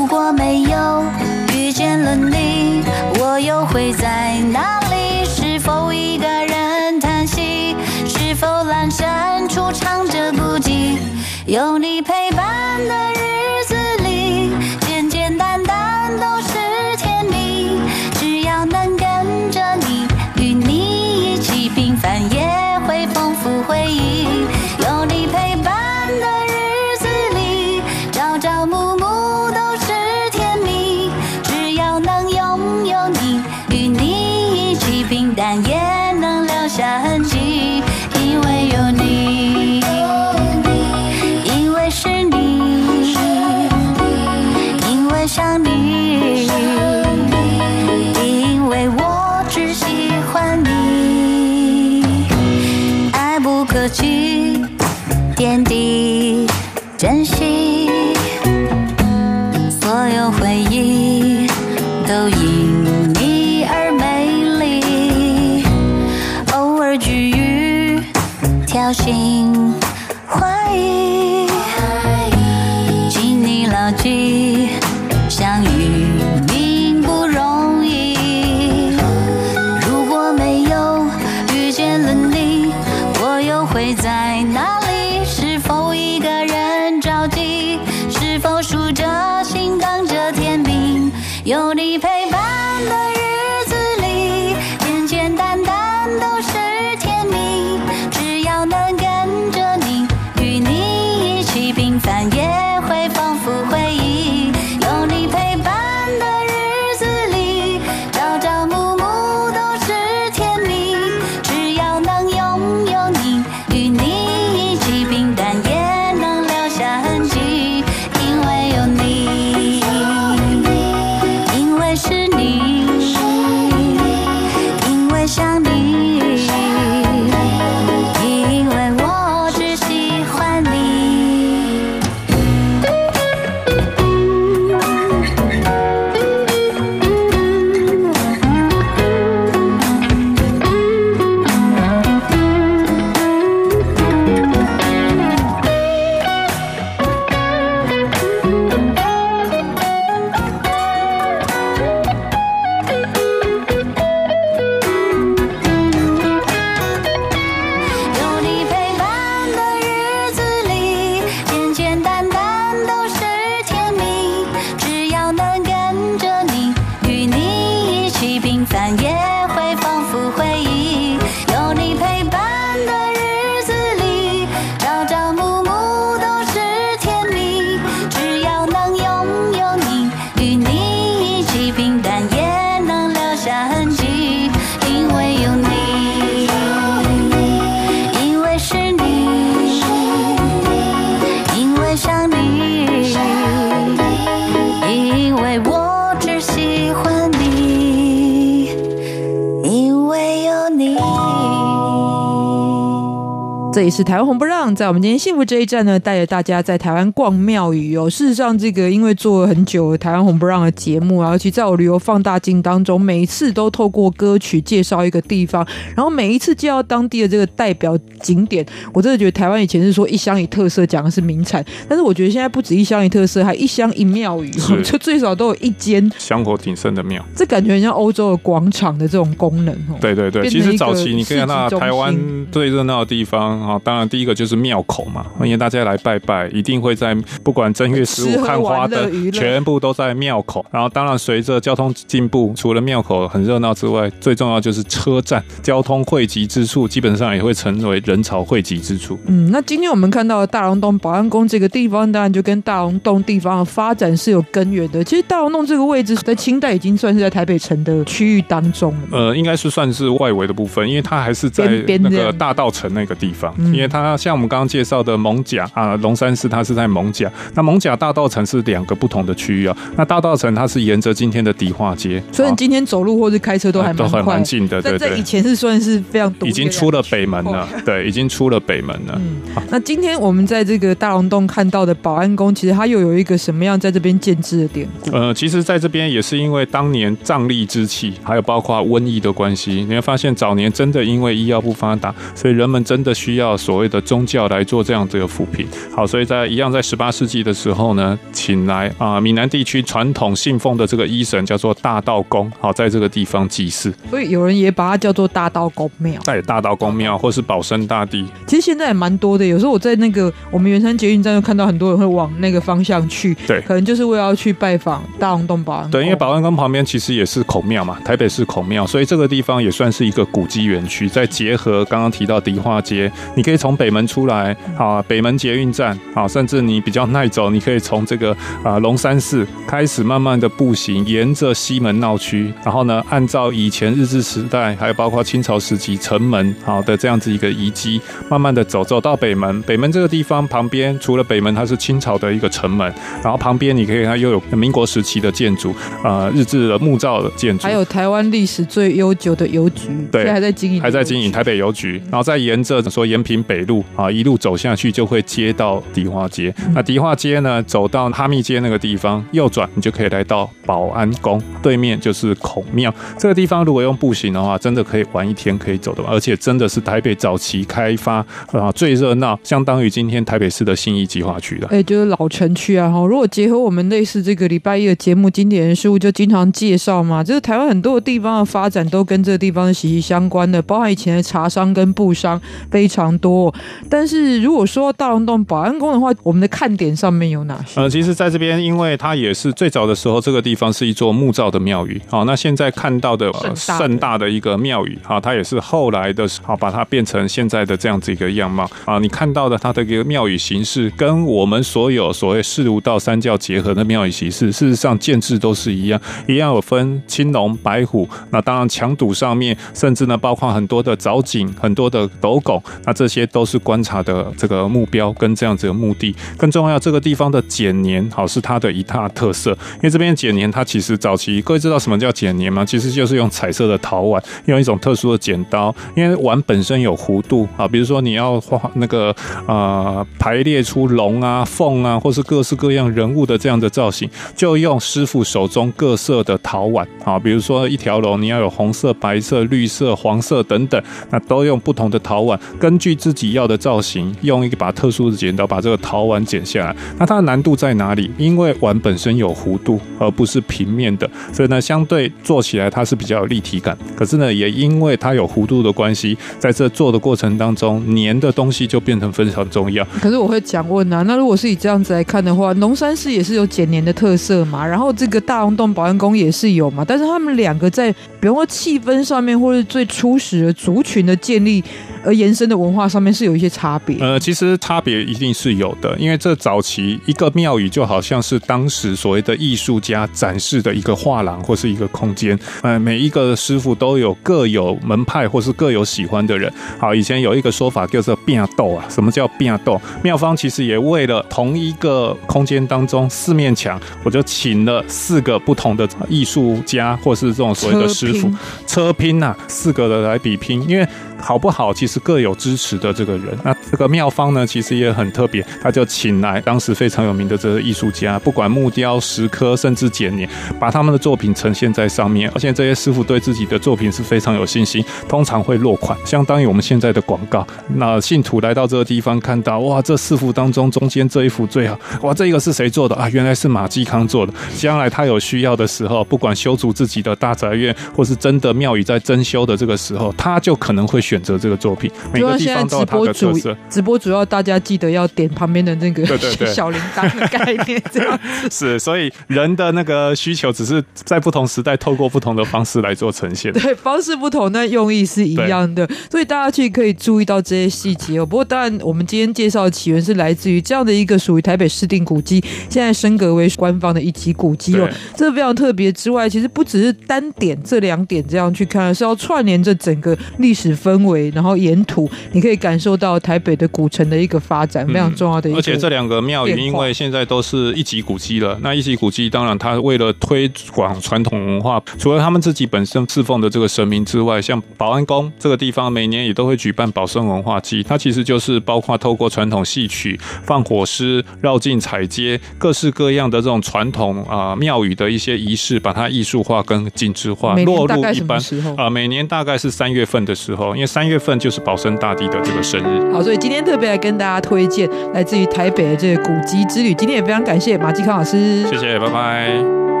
是台湾红不，在我们今天幸福这一站呢，带着大家在台湾逛庙宇哦。事实上，这个因为做了很久台湾红不让的节目，然后其实在我旅游放大镜当中，每一次都透过歌曲介绍一个地方，然后每一次介绍当地的这个代表景点。我真的觉得台湾以前是说一乡一特色，讲的是名产，但是我觉得现在不止一乡一特色，还一乡一庙宇，就最少都有一间香火鼎盛的庙。这感觉很像欧洲的广场的这种功能哦。对对对，其实早期你可以看到台湾最热闹的地方。啊，当然第一个就是庙口嘛，欢迎大家来拜拜，一定会在不管正月十五看花灯，全部都在庙口。然后当然随着交通进步，除了庙口很热闹之外，最重要就是车站，交通汇集之处，基本上也会成为人潮汇集之处。嗯，那今天我们看到的大龙洞保安宫这个地方，当然就跟大龙洞地方的发展是有根源的。其实大龙洞这个位置在清代已经算是在台北城的区域当中了。呃，应该是算是外围的部分，因为它还是在那个大道城那个地方。因为它像我们刚刚介绍的蒙甲啊，龙山寺它是在蒙甲，那蒙甲大道城是两个不同的区域啊。那大道城它是沿着今天的迪化街，所以你今天走路或是开车都还蛮快，都很近的。对对，以前是算是非常已经出了北门了，对，已经出了北门了。嗯，那今天我们在这个大龙洞看到的保安宫，其实它又有一个什么样在这边建制的典故？呃，其实在这边也是因为当年瘴疠之气，还有包括瘟疫的关系，你会发现早年真的因为医药不发达，所以人们真的需要所谓的宗教来做这样子的扶贫，好，所以在一样在十八世纪的时候呢，请来啊闽南地区传统信奉的这个医神叫做大道公，好，在这个地方祭祀，所以有人也把它叫做大道公庙，在大道公庙或是保生大帝。其实现在也蛮多的，有时候我在那个我们圆山捷运站就看到很多人会往那个方向去，对，可能就是为了要去拜访大龙洞保安宫。对，因为保安宫旁边其实也是孔庙嘛，台北市孔庙，所以这个地方也算是一个古迹园区。再结合刚刚提到迪化街，你可以从北门出来。啊，北门捷运站，啊，甚至你比较耐走，你可以从这个啊龙山寺开始，慢慢的步行，沿着西门闹区，然后呢，按照以前日治时代，还有包括清朝时期城门好的这样子一个遗迹，慢慢的走，走到北门。北门这个地方旁边，除了北门它是清朝的一个城门，然后旁边你可以看又有民国时期的建筑，呃，日治的木造的建筑，还有台湾历史最悠久的邮局，对，还在经营，还在经营台北邮局，然后再沿着说延平北路啊一路。走下去就会接到迪化街，那迪化街呢，走到哈密街那个地方，右转你就可以来到保安宫，对面就是孔庙。这个地方如果用步行的话，真的可以玩一天，可以走的，而且真的是台北早期开发啊最热闹，相当于今天台北市的信义计划区了。哎，就是老城区啊哈。如果结合我们类似这个礼拜一的节目，经典人事物就经常介绍嘛，就是台湾很多的地方的发展都跟这个地方息息相关的，包含以前的茶商跟布商非常多，但是。如果说大龙洞保安宫的话，我们的看点上面有哪些？呃，其实在这边，因为它也是最早的时候，这个地方是一座木造的庙宇。好，那现在看到的盛大的一个庙宇，好，它也是后来的，好把它变成现在的这样子一个样貌。啊，你看到的它的一个庙宇形式，跟我们所有所谓四儒道三教结合的庙宇形式，事实上建制都是一样，一样有分青龙白虎。那当然墙堵上面，甚至呢包括很多的藻井、很多的斗拱，那这些都是观察的。这个目标跟这样子的目的更重要，这个地方的剪年好是它的一大特色。因为这边剪年，它其实早期各位知道什么叫剪年吗？其实就是用彩色的陶碗，用一种特殊的剪刀，因为碗本身有弧度啊。比如说你要画那个呃排列出龙啊、凤啊，或是各式各样人物的这样的造型，就用师傅手中各色的陶碗啊。比如说一条龙，你要有红色、白色、绿色、黄色等等，那都用不同的陶碗，根据自己要的造型。用一把特殊的剪刀把这个陶碗剪下来，那它的难度在哪里？因为碗本身有弧度，而不是平面的，所以呢，相对做起来它是比较有立体感。可是呢，也因为它有弧度的关系，在这做的过程当中，粘的东西就变成非常重要。可是我会讲问啊，那如果是以这样子来看的话，龙山寺也是有剪粘的特色嘛，然后这个大龙洞保安宫也是有嘛，但是他们两个在比方说气氛上面，或是最初始的族群的建立而延伸的文化上面是有一些差别。呃，其实差别一定是有的，因为这早期一个庙宇就好像是当时所谓的艺术家展示的一个画廊或是一个空间。呃，每一个师傅都有各有门派或是各有喜欢的人。好，以前有一个说法叫做“变斗”啊，什么叫“变斗”？庙方其实也为了同一个空间当中四面墙，我就请了四个不同的艺术家或是这种所谓的师傅车拼呐、啊，四个的来比拼，因为好不好其实。各有支持的这个人。那这个庙方呢，其实也很特别，他就请来当时非常有名的这个艺术家，不管木雕、石刻，甚至剪黏，把他们的作品呈现在上面。而且这些师傅对自己的作品是非常有信心，通常会落款，相当于我们现在的广告。那信徒来到这个地方，看到哇，这四幅当中中间这一幅最好，哇，这个是谁做的啊？原来是马继康做的。将来他有需要的时候，不管修筑自己的大宅院，或是真的庙宇在增修的这个时候，他就可能会选择这个作品。每个地方都有他的特色。直播主要大家记得要点旁边的那个小铃铛的概念，这样 是。所以人的那个需求只是在不同时代透过不同的方式来做呈现。对，方式不同，但用意是一样的。所以大家去可以注意到这些细节哦。不过当然，我们今天介绍的起源是来自于这样的一个属于台北市定古迹，现在升格为官方的一级古迹哦。这非常特别之外，其实不只是单点这两点这样去看，是要串联这整个历史氛围，然后沿途你可以感受到台北的古城的一个发展，非常重要的一个。而且这两个庙宇因为现在都是一级古迹了，那一级古迹当然它为了推广传统文化，除了他们自己本身侍奉的这个神明之外，像保安宫这个地方每年也都会举办保生文化祭，它其实就是包括透过传统戏曲、放火狮、绕境彩街，各式各样的这种传统啊庙宇的一些仪式，把它艺术化跟精致化，落入一般啊，每年大概是三月份的时候，因为三月份就是保生大帝的这个生日。好，所以今天特别来跟大家推荐来自于台北的这个古籍之旅。今天也非常感谢马继康老师，谢谢，拜拜。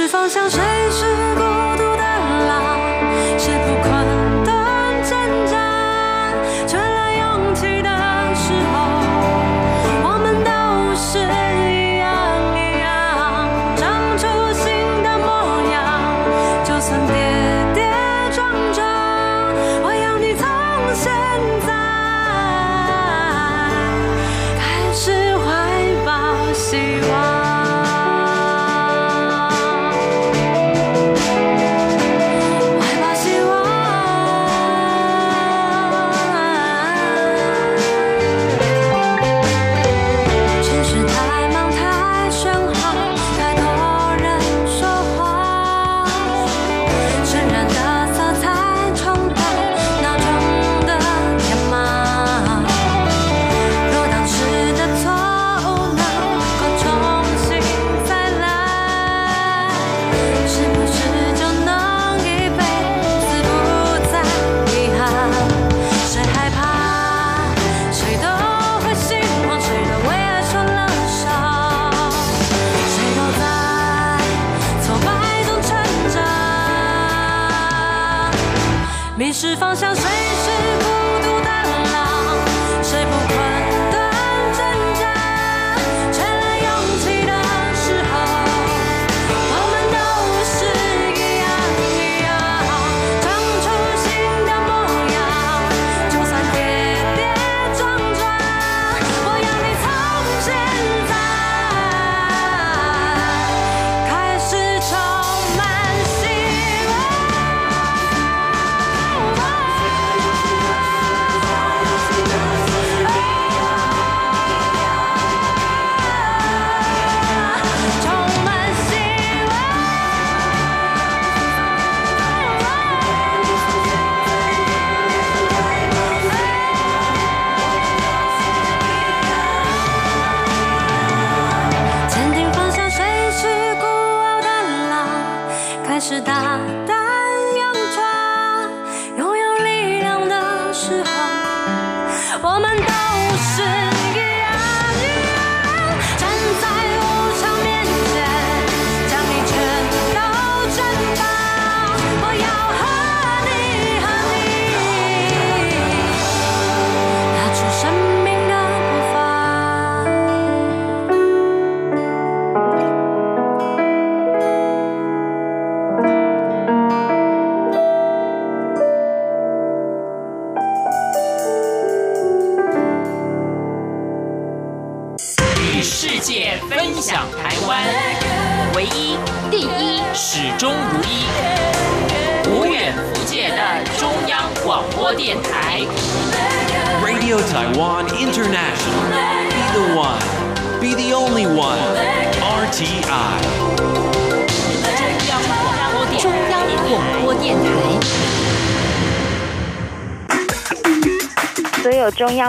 是方向，谁是？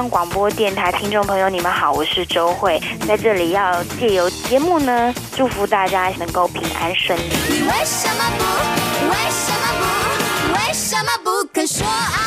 广播电台听众朋友，你们好，我是周慧，在这里要借由节目呢，祝福大家能够平安顺利。你为什么不？为什么不？为什么不肯说爱？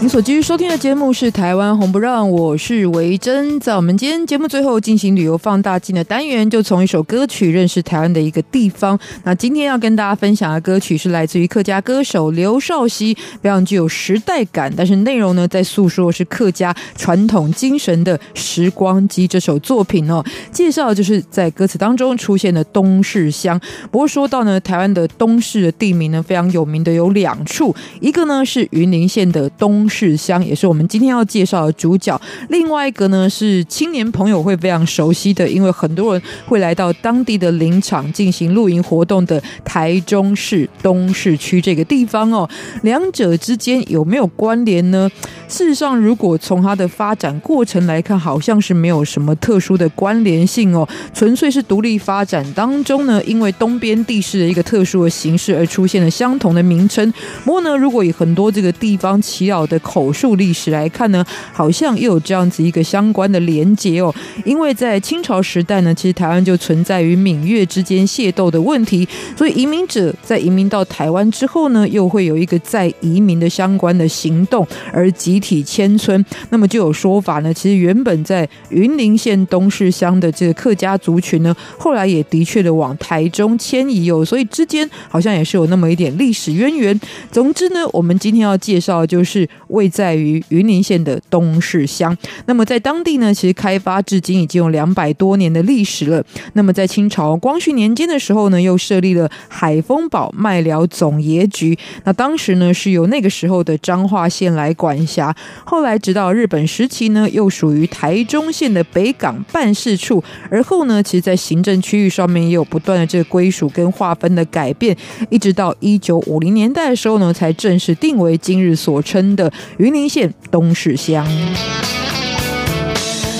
你所继续收听的节目是台湾红不让，我是维珍。在我们今天节目最后进行旅游放大镜的单元，就从一首歌曲认识台湾的一个地方。那今天要跟大家分享的歌曲是来自于客家歌手刘少熙，非常具有时代感，但是内容呢在诉说是客家传统精神的《时光机》这首作品哦。介绍就是在歌词当中出现的东势乡。不过说到呢，台湾的东势的地名呢非常有名的有两处，一个呢是云林县的东。势乡也是我们今天要介绍的主角。另外一个呢是青年朋友会非常熟悉的，因为很多人会来到当地的林场进行露营活动的台中市东市区这个地方哦。两者之间有没有关联呢？事实上，如果从它的发展过程来看，好像是没有什么特殊的关联性哦，纯粹是独立发展当中呢，因为东边地势的一个特殊的形式而出现了相同的名称。不过呢，如果以很多这个地方耆老的口述历史来看呢，好像又有这样子一个相关的连结哦。因为在清朝时代呢，其实台湾就存在于闽粤之间械斗的问题，所以移民者在移民到台湾之后呢，又会有一个再移民的相关的行动，而集体迁村。那么就有说法呢，其实原本在云林县东势乡的这个客家族群呢，后来也的确的往台中迁移哦，所以之间好像也是有那么一点历史渊源。总之呢，我们今天要介绍的就是。位在于云林县的东势乡，那么在当地呢，其实开发至今已经有两百多年的历史了。那么在清朝光绪年间的时候呢，又设立了海丰堡麦寮总业局。那当时呢，是由那个时候的彰化县来管辖。后来直到日本时期呢，又属于台中县的北港办事处。而后呢，其实，在行政区域上面也有不断的这个归属跟划分的改变，一直到一九五零年代的时候呢，才正式定为今日所称的。云林县东势乡。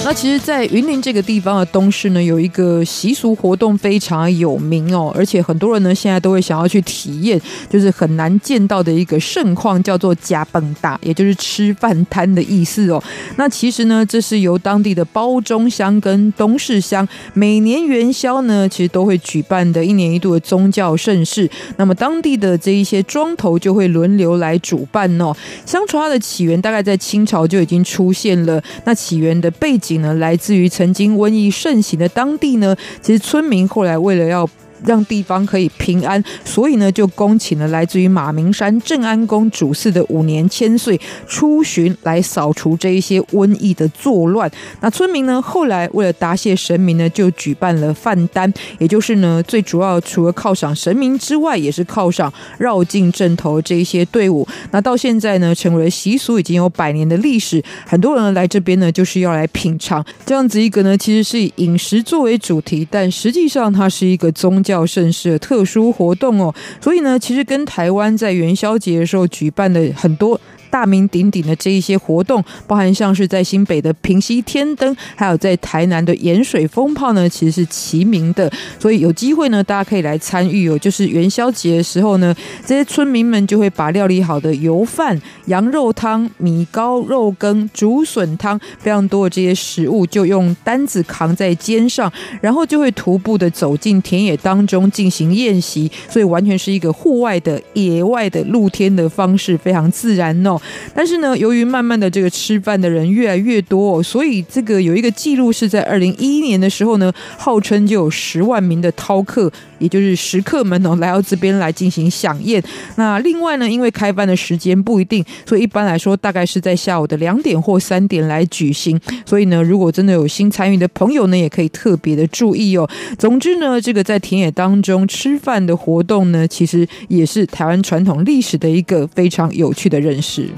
那其实，在云林这个地方的东势呢，有一个习俗活动非常有名哦，而且很多人呢现在都会想要去体验，就是很难见到的一个盛况，叫做呷饭搭，也就是吃饭摊的意思哦。那其实呢，这是由当地的包中乡跟东势乡每年元宵呢，其实都会举办的一年一度的宗教盛事。那么当地的这一些庄头就会轮流来主办哦。相传它的起源大概在清朝就已经出现了，那起源的背景呢，来自于曾经瘟疫盛行的当地呢，其实村民后来为了要。让地方可以平安，所以呢，就恭请了来自于马鸣山镇安宫主祀的五年千岁出巡来扫除这一些瘟疫的作乱。那村民呢，后来为了答谢神明呢，就举办了饭单，也就是呢，最主要除了犒赏神明之外，也是犒赏绕境镇头这一些队伍。那到现在呢，成为了习俗，已经有百年的历史。很多人来这边呢，就是要来品尝这样子一个呢，其实是以饮食作为主题，但实际上它是一个宗教。盛世的特殊活动哦，所以呢，其实跟台湾在元宵节的时候举办的很多。大名鼎鼎的这一些活动，包含像是在新北的平溪天灯，还有在台南的盐水风炮呢，其实是齐名的。所以有机会呢，大家可以来参与哦。就是元宵节的时候呢，这些村民们就会把料理好的油饭、羊肉汤、米糕、肉羹、竹笋汤，非常多的这些食物，就用担子扛在肩上，然后就会徒步的走进田野当中进行宴席。所以完全是一个户外的、野外的、露天的方式，非常自然哦。但是呢，由于慢慢的这个吃饭的人越来越多，所以这个有一个记录是在二零一一年的时候呢，号称就有十万名的饕客，也就是食客们哦，来到这边来进行饗宴。那另外呢，因为开饭的时间不一定，所以一般来说大概是在下午的两点或三点来举行。所以呢，如果真的有心参与的朋友呢，也可以特别的注意哦。总之呢，这个在田野当中吃饭的活动呢，其实也是台湾传统历史的一个非常有趣的认识。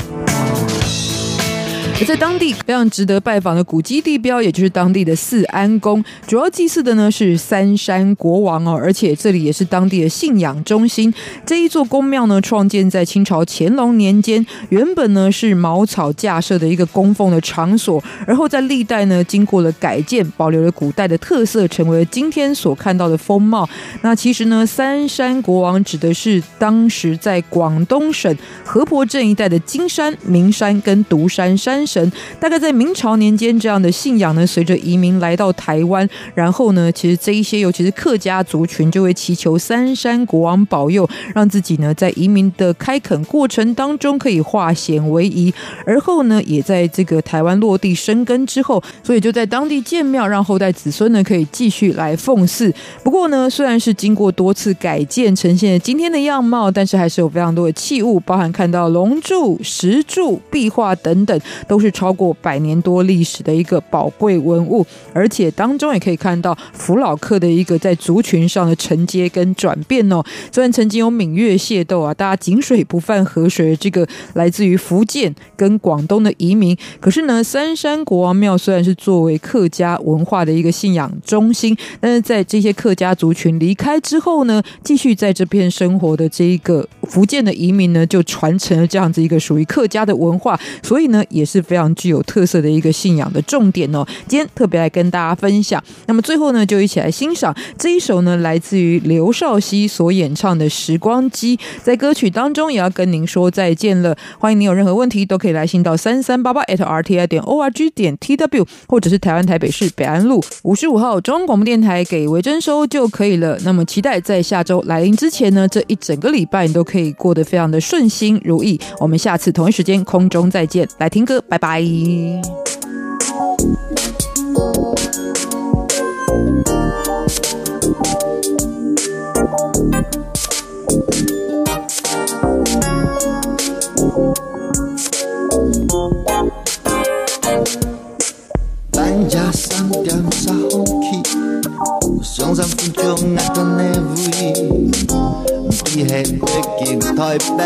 而在当地非常值得拜访的古迹地标，也就是当地的四安宫，主要祭祀的呢是三山国王哦，而且这里也是当地的信仰中心。这一座宫庙呢，创建在清朝乾隆年间，原本呢是茅草架设的一个供奉的场所，而后在历代呢经过了改建，保留了古代的特色，成为了今天所看到的风貌。那其实呢，三山国王指的是当时在广东省河婆镇一带的金山、名山跟独山山神。大概在明朝年间，这样的信仰呢，随着移民来到台湾，然后呢，其实这一些尤其是客家族群，就会祈求三山国王保佑，让自己呢在移民的开垦过程当中可以化险为夷。而后呢，也在这个台湾落地生根之后，所以就在当地建庙，让后代子孙呢可以继续来奉祀。不过呢，虽然是经过多次改建，呈现今天的样貌，但是还是有非常多的器物，包含看到龙柱、石柱、壁画等等，都是超过百年多历史的一个宝贵文物，而且当中也可以看到福佬客的一个在族群上的承接跟转变哦。虽然曾经有闽粤械斗啊，大家井水不犯河水，这个来自于福建跟广东的移民，可是呢，三山国王庙虽然是作为客家文化的一个信仰中心，但是在这些客家族群离开之后呢，继续在这片生活的这一个福建的移民呢，就传承了这样子一个属于客家的文化，所以呢，也是非常具有特色的一个信仰的重点哦。今天特别来跟大家分享。那么最后呢，就一起来欣赏这一首呢，来自于刘少熙所演唱的《时光机》。在歌曲当中，也要跟您说再见了。欢迎您有任何问题都可以来信到三三八八 @rti 点 org 点 tw，或者是台湾台北市北安路五十五号中央广播电台给维珍收就可以了。那么期待在下周来临之前呢，这一整个礼拜你都可以过得非常的顺心如意。我们下次同一时间空中再见，来听歌，拜。半夜三点杀风气，上山分钟爱等的位，天黑北京台北，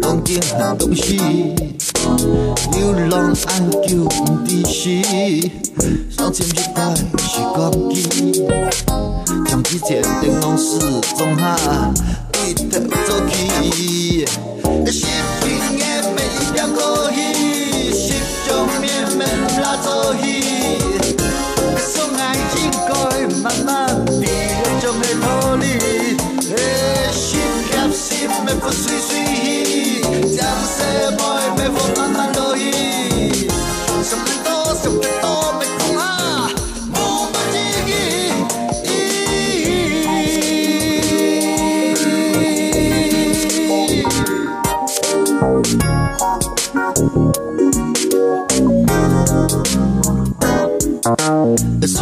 东京很东西。流浪安久不知时，上千世代时光机，将之前的往事总下对头做起。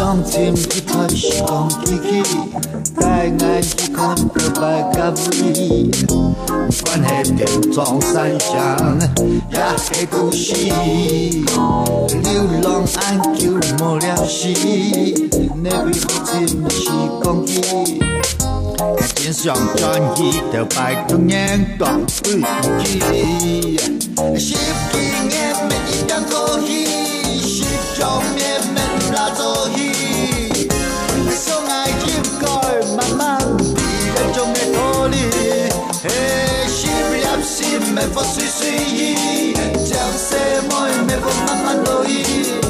双亲一块时光机器，该爱一块可白咖啡，关系点装三香也黑故事，流浪安久没了息，那位父亲时光机，看见上专一的白头年光对不起，十 me vos i shi Qëllë se moj me vos ma mandoj